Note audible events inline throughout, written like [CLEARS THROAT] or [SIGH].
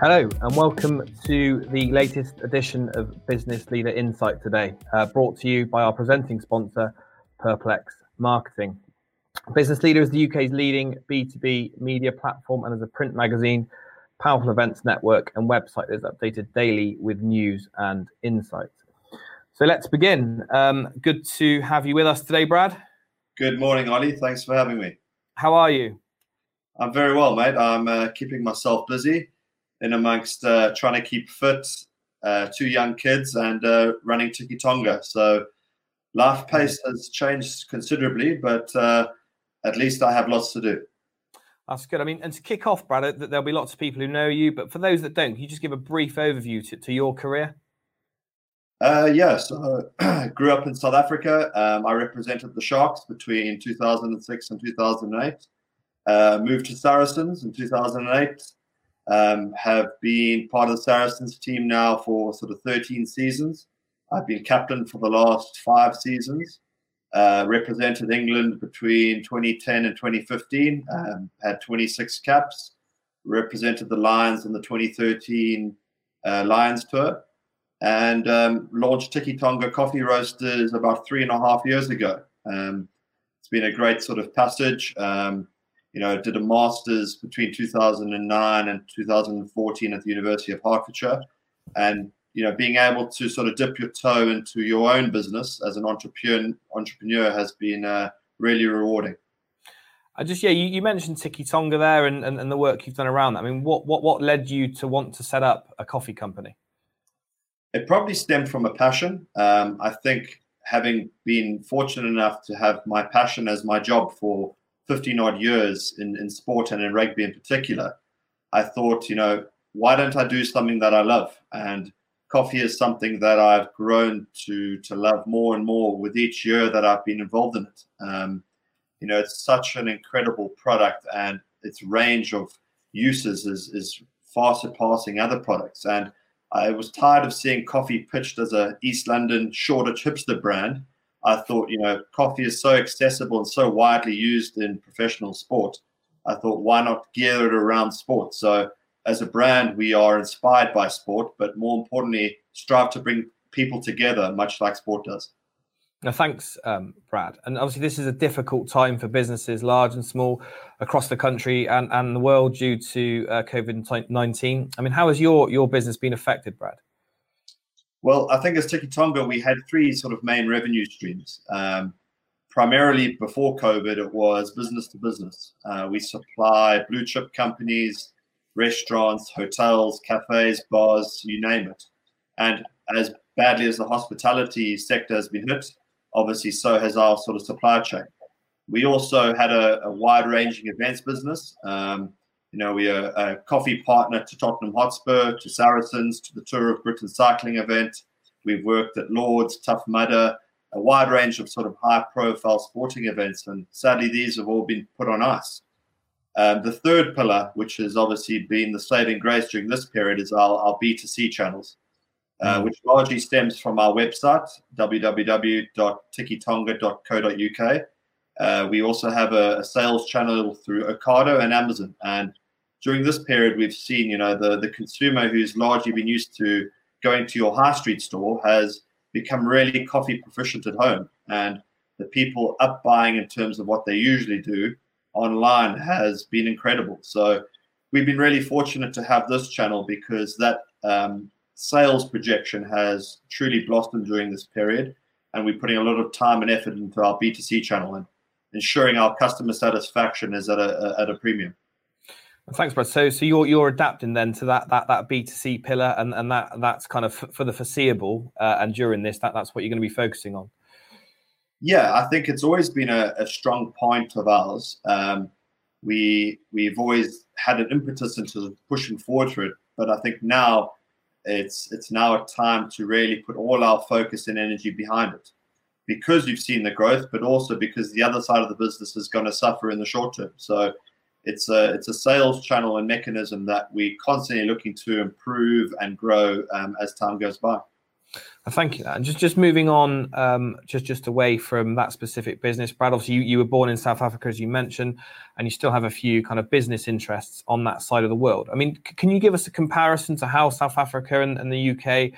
Hello, and welcome to the latest edition of Business Leader Insight today, uh, brought to you by our presenting sponsor, Purplex Marketing. Business Leader is the UK's leading B2B media platform and is a print magazine, powerful events network, and website that is updated daily with news and insights. So let's begin. Um, good to have you with us today, Brad. Good morning, Ollie. Thanks for having me. How are you? I'm very well, mate. I'm uh, keeping myself busy in amongst uh, trying to keep fit, uh, two young kids, and uh, running Tiki Tonga. So life pace has changed considerably, but uh, at least I have lots to do. That's good. I mean, and to kick off, Brad, there'll be lots of people who know you, but for those that don't, can you just give a brief overview to, to your career? Uh, yeah, so I [CLEARS THROAT] grew up in South Africa. Um, I represented the Sharks between 2006 and 2008. Uh, moved to Saracens in 2008. Um, have been part of the Saracens team now for sort of 13 seasons. I've been captain for the last five seasons. Uh, represented England between 2010 and 2015. Um, had 26 caps. Represented the Lions in the 2013 uh, Lions tour, and um, launched Tiki Tonga Coffee Roasters about three and a half years ago. Um, it's been a great sort of passage. Um, you know, did a master's between 2009 and 2014 at the University of Hertfordshire. And, you know, being able to sort of dip your toe into your own business as an entrepreneur, entrepreneur has been uh, really rewarding. I just, yeah, you, you mentioned Tiki Tonga there and, and, and, the work you've done around that. I mean, what, what, what led you to want to set up a coffee company? It probably stemmed from a passion. Um, I think having been fortunate enough to have my passion as my job for 15 odd years in, in sport and in rugby in particular, I thought, you know, why don't I do something that I love? And coffee is something that I've grown to to love more and more with each year that I've been involved in it. Um, you know, it's such an incredible product, and its range of uses is is far surpassing other products. And I was tired of seeing coffee pitched as a East London Shoreditch hipster brand I thought, you know, coffee is so accessible and so widely used in professional sport. I thought, why not gear it around sport? So, as a brand, we are inspired by sport, but more importantly, strive to bring people together, much like sport does. Now, thanks, um, Brad. And obviously, this is a difficult time for businesses, large and small, across the country and, and the world due to uh, COVID 19. I mean, how has your, your business been affected, Brad? Well, I think as Tiki Tonga, we had three sort of main revenue streams. Um, primarily before COVID, it was business to business. Uh, we supply blue chip companies, restaurants, hotels, cafes, bars, you name it. And as badly as the hospitality sector has been hit, obviously so has our sort of supply chain. We also had a, a wide ranging events business. Um, you know, we are a coffee partner to Tottenham Hotspur, to Saracens, to the Tour of Britain cycling event. We've worked at Lords, Tough Mudder, a wide range of sort of high profile sporting events. And sadly, these have all been put on ice. Um, the third pillar, which has obviously been the saving grace during this period, is our, our B2C channels, uh, mm. which largely stems from our website, www.tikitonga.co.uk. Uh, we also have a, a, sales channel through Ocado and Amazon. And during this period, we've seen, you know, the, the consumer who's largely been used to going to your high street store has become really coffee proficient at home. And the people up buying in terms of what they usually do online has been incredible. So we've been really fortunate to have this channel because that um, sales projection has truly blossomed during this period. And we're putting a lot of time and effort into our B2C channel and ensuring our customer satisfaction is at a, at a premium. Thanks, Brad. So, so you're you're adapting then to that that that B two C pillar, and and that that's kind of for the foreseeable, uh, and during this, that that's what you're going to be focusing on. Yeah, I think it's always been a, a strong point of ours. Um, we we've always had an impetus into pushing forward for it, but I think now it's it's now a time to really put all our focus and energy behind it, because you've seen the growth, but also because the other side of the business is going to suffer in the short term. So it's a it's a sales channel and mechanism that we're constantly looking to improve and grow um, as time goes by. Thank you. And just just moving on, um, just just away from that specific business, Brad. Obviously, you, you were born in South Africa, as you mentioned, and you still have a few kind of business interests on that side of the world. I mean, c- can you give us a comparison to how South Africa and, and the UK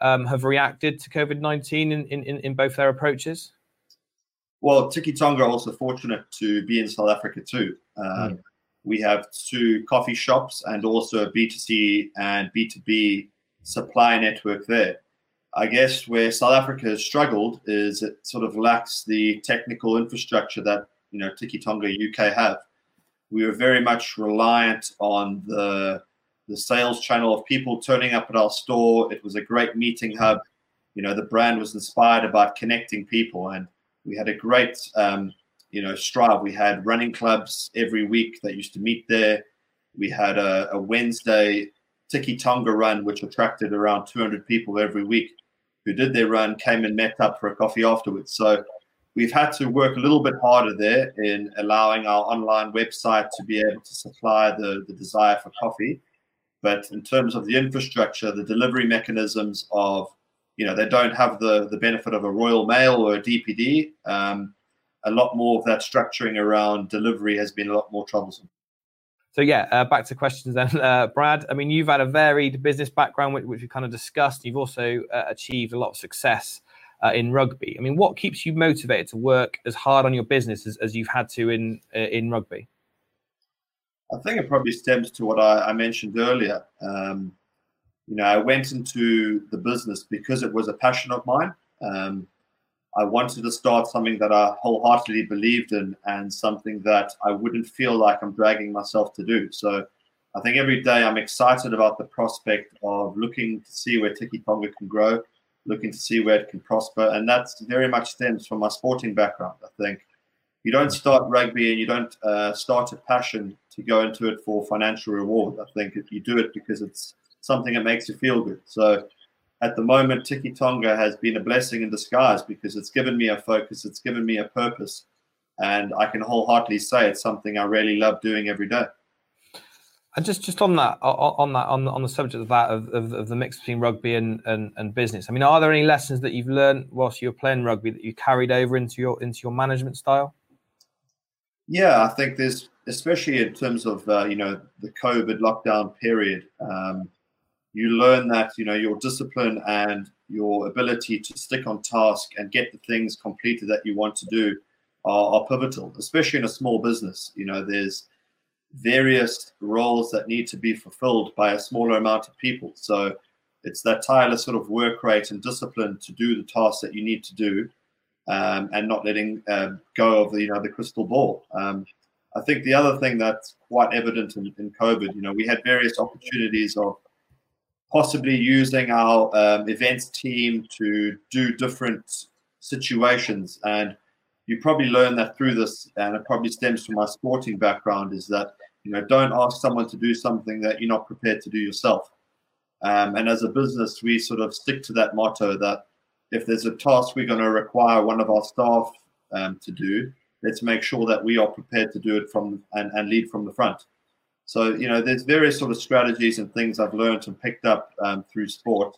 um, have reacted to COVID nineteen in, in in both their approaches? Well, Tiki Tonga are also fortunate to be in South Africa too. Um, mm. We have two coffee shops and also a B2C and B2B supply network there. I guess where South Africa has struggled is it sort of lacks the technical infrastructure that you know Tiki Tonga UK have. We were very much reliant on the the sales channel of people turning up at our store. It was a great meeting hub. You know, the brand was inspired about connecting people, and we had a great um, you know strive. We had running clubs every week that used to meet there. We had a, a Wednesday Tiki Tonga run, which attracted around 200 people every week who did their run came and met up for a coffee afterwards. So we've had to work a little bit harder there in allowing our online website to be able to supply the, the desire for coffee. But in terms of the infrastructure, the delivery mechanisms of, you know, they don't have the, the benefit of a Royal Mail or a DPD. Um, a lot more of that structuring around delivery has been a lot more troublesome. So yeah, uh, back to questions then, [LAUGHS] uh, Brad. I mean, you've had a varied business background, which, which we kind of discussed. You've also uh, achieved a lot of success uh, in rugby. I mean, what keeps you motivated to work as hard on your business as, as you've had to in uh, in rugby? I think it probably stems to what I, I mentioned earlier. Um, you know, I went into the business because it was a passion of mine. Um, I wanted to start something that I wholeheartedly believed in and something that I wouldn't feel like I'm dragging myself to do. So I think every day I'm excited about the prospect of looking to see where Tiki Tonga can grow, looking to see where it can prosper. And that very much stems from my sporting background. I think you don't start rugby and you don't uh, start a passion to go into it for financial reward. I think you do it because it's something that makes you feel good. So at the moment, Tiki Tonga has been a blessing in disguise because it's given me a focus, it's given me a purpose, and I can wholeheartedly say it's something I really love doing every day. And just, just on that, on that, on the, on the subject of that, of, of, of the mix between rugby and, and, and, business. I mean, are there any lessons that you've learned whilst you were playing rugby that you carried over into your into your management style? Yeah, I think there's, especially in terms of uh, you know the COVID lockdown period. Um, you learn that you know your discipline and your ability to stick on task and get the things completed that you want to do are, are pivotal, especially in a small business. You know, there's various roles that need to be fulfilled by a smaller amount of people. So it's that tireless sort of work rate and discipline to do the tasks that you need to do, um, and not letting um, go of the you know the crystal ball. Um, I think the other thing that's quite evident in, in COVID, you know, we had various opportunities of possibly using our um, events team to do different situations. And you probably learn that through this, and it probably stems from my sporting background, is that you know don't ask someone to do something that you're not prepared to do yourself. Um, and as a business, we sort of stick to that motto that if there's a task we're going to require one of our staff um, to do, let's make sure that we are prepared to do it from and, and lead from the front. So, you know, there's various sort of strategies and things I've learned and picked up um, through sport.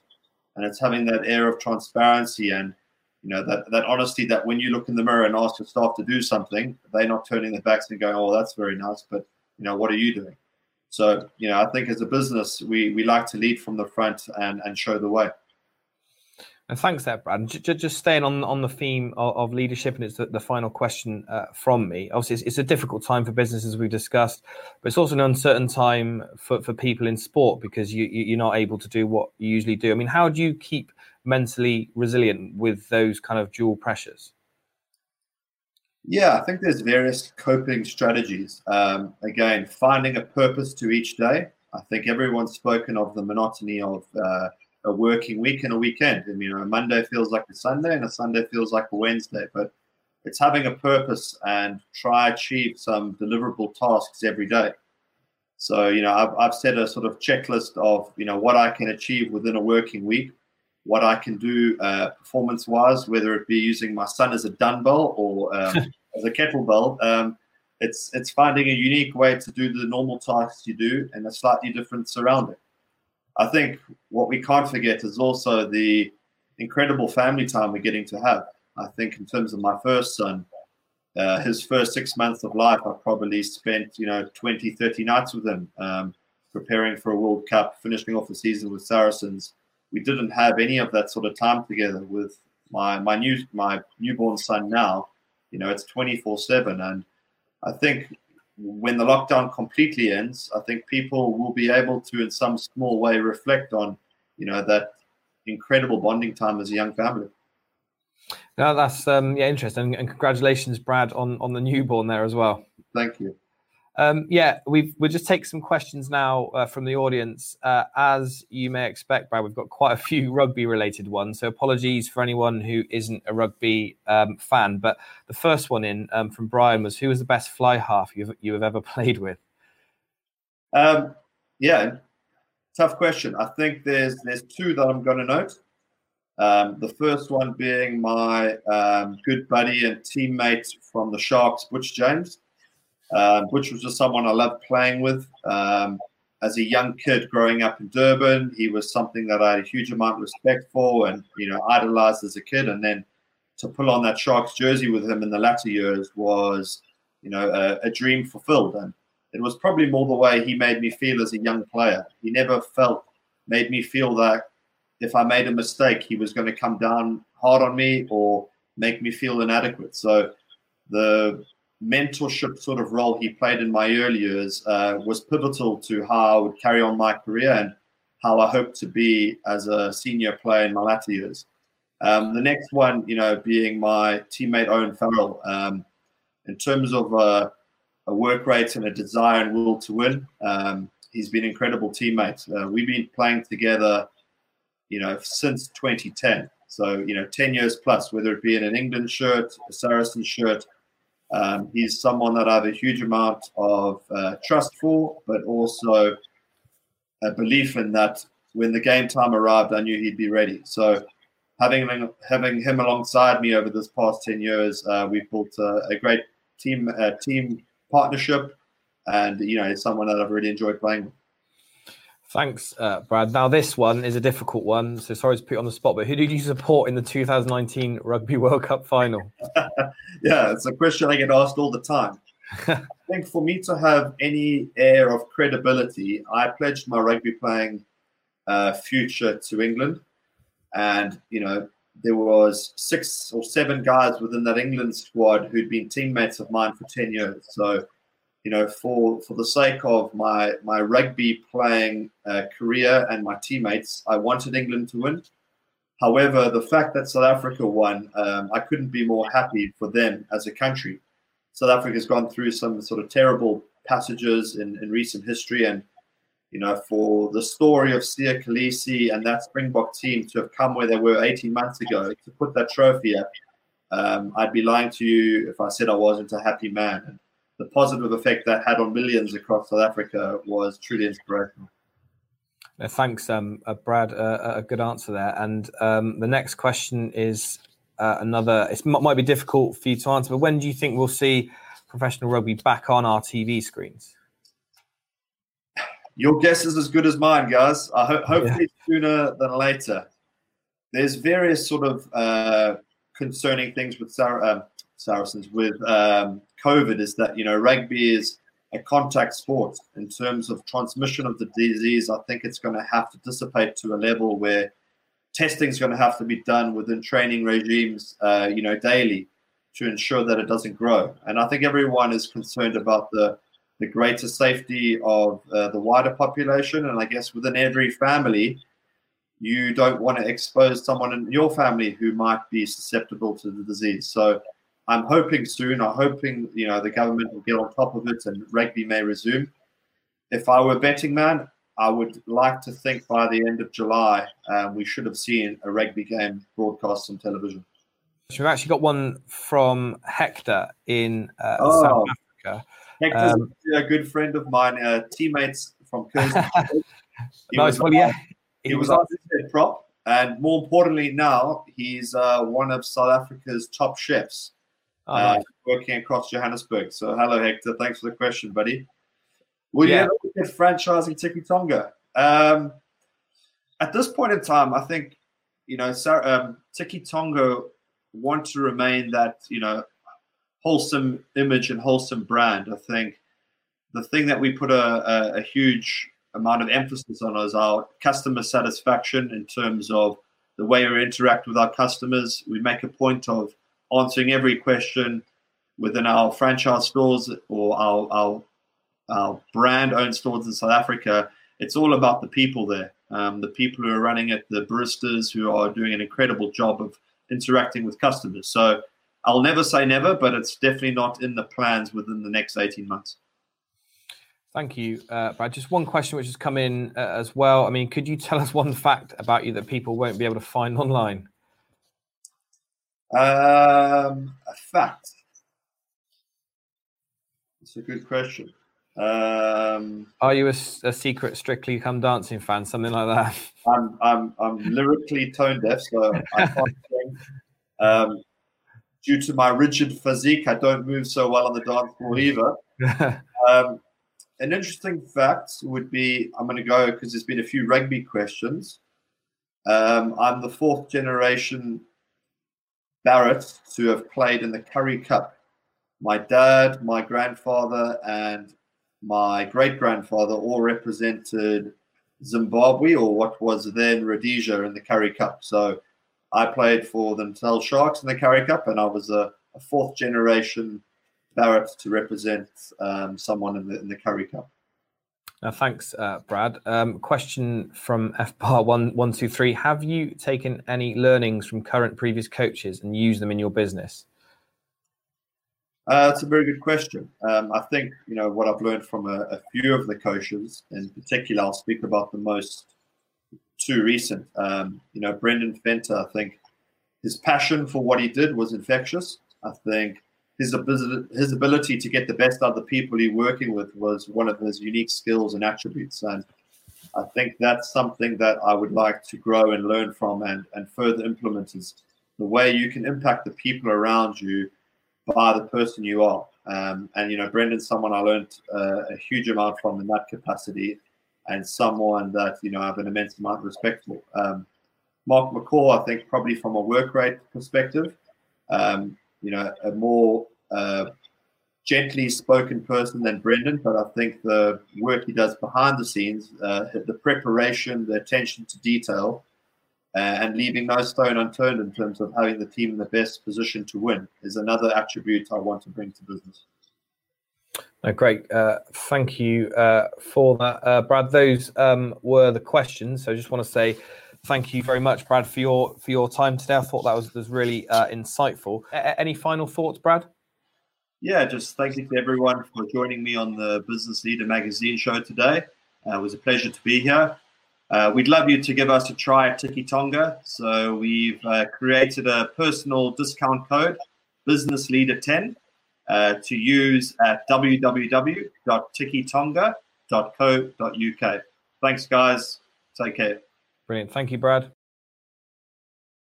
And it's having that air of transparency and, you know, that, that honesty that when you look in the mirror and ask your staff to do something, they're not turning their backs and going, oh, that's very nice, but, you know, what are you doing? So, you know, I think as a business, we, we like to lead from the front and, and show the way. And thanks, there, Brad. Just, staying on on the theme of, of leadership, and it's the, the final question uh, from me. Obviously, it's, it's, a difficult time for businesses, we've discussed, but it's also an uncertain time for, for people in sport because you, you're not able to do what you usually do. I mean, how do you keep mentally resilient with those kind of dual pressures? Yeah, I think there's various coping strategies. Um, again, finding a purpose to each day. I think everyone's spoken of the monotony of uh, a working week and a weekend. And you know, a Monday feels like a Sunday and a Sunday feels like a Wednesday. But it's having a purpose and try achieve some deliverable tasks every day. So you know, I've, I've set a sort of checklist of you know what I can achieve within a working week, what I can do uh, performance-wise, whether it be using my son as a dumbbell or um, [LAUGHS] as a kettlebell. Um, it's it's finding a unique way to do the normal tasks you do in a slightly different surrounding. I think what we can't forget is also the incredible family time we're getting to have. I think in terms of my first son, uh, his first six months of life, I probably spent, you know, 20, 30 nights with him, um, preparing for a World Cup, finishing off the season with Saracens. We didn't have any of that sort of time together with my, my new, my newborn son now, you know, it's 24 seven. And I think when the lockdown completely ends, I think people will be able to, in some small way, reflect on, you know, that incredible bonding time as a young family. No, that's um, yeah, interesting, and congratulations, Brad, on on the newborn there as well. Thank you. Um, yeah, we we'll just take some questions now uh, from the audience. Uh, as you may expect, Brad, we've got quite a few [LAUGHS] rugby related ones. So apologies for anyone who isn't a rugby um, fan. But the first one in um, from Brian was, "Who was the best fly half you've you have ever [LAUGHS] played with?" Um, yeah, tough question. I think there's there's two that I'm going to note. Um, the first one being my um, good buddy and teammate from the Sharks, Butch James. Um, Butch was just someone I loved playing with. Um, as a young kid growing up in Durban, he was something that I had a huge amount of respect for and you know idolized as a kid. And then to pull on that Sharks jersey with him in the latter years was, you know, a, a dream fulfilled. And it was probably more the way he made me feel as a young player. He never felt made me feel that if I made a mistake, he was going to come down hard on me or make me feel inadequate. So the mentorship sort of role he played in my early years uh, was pivotal to how I would carry on my career and how I hope to be as a senior player in my latter years. Um, the next one, you know, being my teammate Owen Farrell. Um, in terms of uh, a work rate and a desire and will to win, um, he's been incredible teammate. Uh, we've been playing together, you know, since 2010. So, you know, 10 years plus, whether it be in an England shirt, a Saracen shirt, um, he's someone that I have a huge amount of uh, trust for, but also a belief in that when the game time arrived, I knew he'd be ready. So having having him alongside me over this past ten years, uh, we've built a, a great team team partnership, and you know, it's someone that I've really enjoyed playing with. Thanks, uh, Brad. Now, this one is a difficult one, so sorry to put you on the spot, but who did you support in the 2019 Rugby [LAUGHS] World Cup final? [LAUGHS] yeah, it's a question I get asked all the time. [LAUGHS] I think for me to have any air of credibility, I pledged my rugby playing uh, future to England, and you know there was six or seven guys within that England squad who'd been teammates of mine for ten years. So you know, for for the sake of my my rugby playing uh, career and my teammates, I wanted England to win. However, the fact that South Africa won, um, I couldn't be more happy for them as a country. South Africa's gone through some sort of terrible passages in, in recent history, and you know, for the story of Siya Kolisi and that Springbok team to have come where they were 18 months ago to put that trophy up, um, I'd be lying to you if I said I wasn't a happy man. The positive effect that had on millions across South Africa was truly inspirational. Uh, thanks, um, uh, Brad. Uh, a good answer there. And um, the next question is uh, another. It might be difficult for you to answer, but when do you think we'll see professional rugby back on our TV screens? Your guess is as good as mine, guys. I ho- hopefully yeah. sooner than later. There's various sort of uh, concerning things with Sarah, um, Saracens with um, COVID is that you know rugby is a contact sport in terms of transmission of the disease. I think it's going to have to dissipate to a level where testing is going to have to be done within training regimes, uh, you know, daily to ensure that it doesn't grow. And I think everyone is concerned about the the greater safety of uh, the wider population. And I guess within every family, you don't want to expose someone in your family who might be susceptible to the disease. So I'm hoping soon. I'm hoping you know the government will get on top of it and rugby may resume. If I were a betting man, I would like to think by the end of July um, we should have seen a rugby game broadcast on television. So we've actually got one from Hector in uh, oh, South Africa. Hector's um, a good friend of mine, uh, teammates from [LAUGHS] Kearsney. nice. Well, yeah. He, he was, on prop, and more importantly, now he's uh, one of South Africa's top chefs uh, working across Johannesburg. So, hello, Hector. Thanks for the question, buddy. Will yeah. you ever look at franchising Tiki Tonga? Um, at this point in time, I think you know, um, Tiki Tonga want to remain that you know wholesome image and wholesome brand. I think the thing that we put a, a, a huge amount of emphasis on is our customer satisfaction in terms of the way we interact with our customers. We make a point of answering every question within our franchise stores or our, our, our brand owned stores in South Africa. It's all about the people there, um, the people who are running it, the baristas who are doing an incredible job of interacting with customers. So I'll never say never, but it's definitely not in the plans within the next 18 months. Thank you, uh, Brad. Just one question which has come in uh, as well. I mean, could you tell us one fact about you that people won't be able to find online? Um, a fact. It's a good question. Um, Are you a, a, secret Strictly Come Dancing fan? Something like that? I'm I'm I'm lyrically tone deaf, so I can't [LAUGHS] sing. Um, due to my rigid physique, I don't move so well on the dance floor either. [LAUGHS] um, an interesting fact would be I'm going to go because there's been a few rugby questions. Um, I'm the fourth generation Barritt to have played in the Currie Cup. My dad, my grandfather, and my great grandfather all represented Zimbabwe or what was then Rhodesia in the Currie Cup. So I played for the Natal Sharks in the Currie Cup, and I was a, a fourth generation Barritt to represent um, someone in the in the Currie Cup. Now, thanks, uh, Brad. Um, question from FBAR one one two three: Have you taken any learnings from current previous coaches and used them in your business? Uh, that's a very good question. Um, I think you know what I've learned from a, a, few of the coaches, in particular. I'll speak about the most two recent. Um, you know, Brendan Venter. I think his passion for what he did was infectious. I think his his ability to get the best out of the people he's working with was one of his unique skills and attributes. And I think that's something that I would like to grow and learn from and, and further implement is the way you can impact the people around you by the person you are. Um, and, you know, Brendan's someone I learned uh, a huge amount from in that capacity and someone that, you know, I have an immense amount of respect for. Um, Mark McCall, I think, probably from a work rate perspective, um, you know, a more uh, gently spoken person than Brendan, but I think the work he does behind the scenes, uh, the preparation, the attention to detail, uh, and leaving no stone unturned in terms of having the team in the best position to win is another attribute I want to bring to business. Oh, great. Uh, thank you uh, for that, uh, Brad. Those um, were the questions. So I just want to say thank you very much, Brad, for your for your time today. I thought that was, was really uh, insightful. A- any final thoughts, Brad? Yeah, just thank you to everyone for joining me on the Business Leader Magazine show today. Uh, it was a pleasure to be here. Uh, we'd love you to give us a try at Tiki Tonga. So we've uh, created a personal discount code, Business Leader 10, uh, to use at www.tikitonga.co.uk. Thanks, guys. Take care. Brilliant. Thank you, Brad.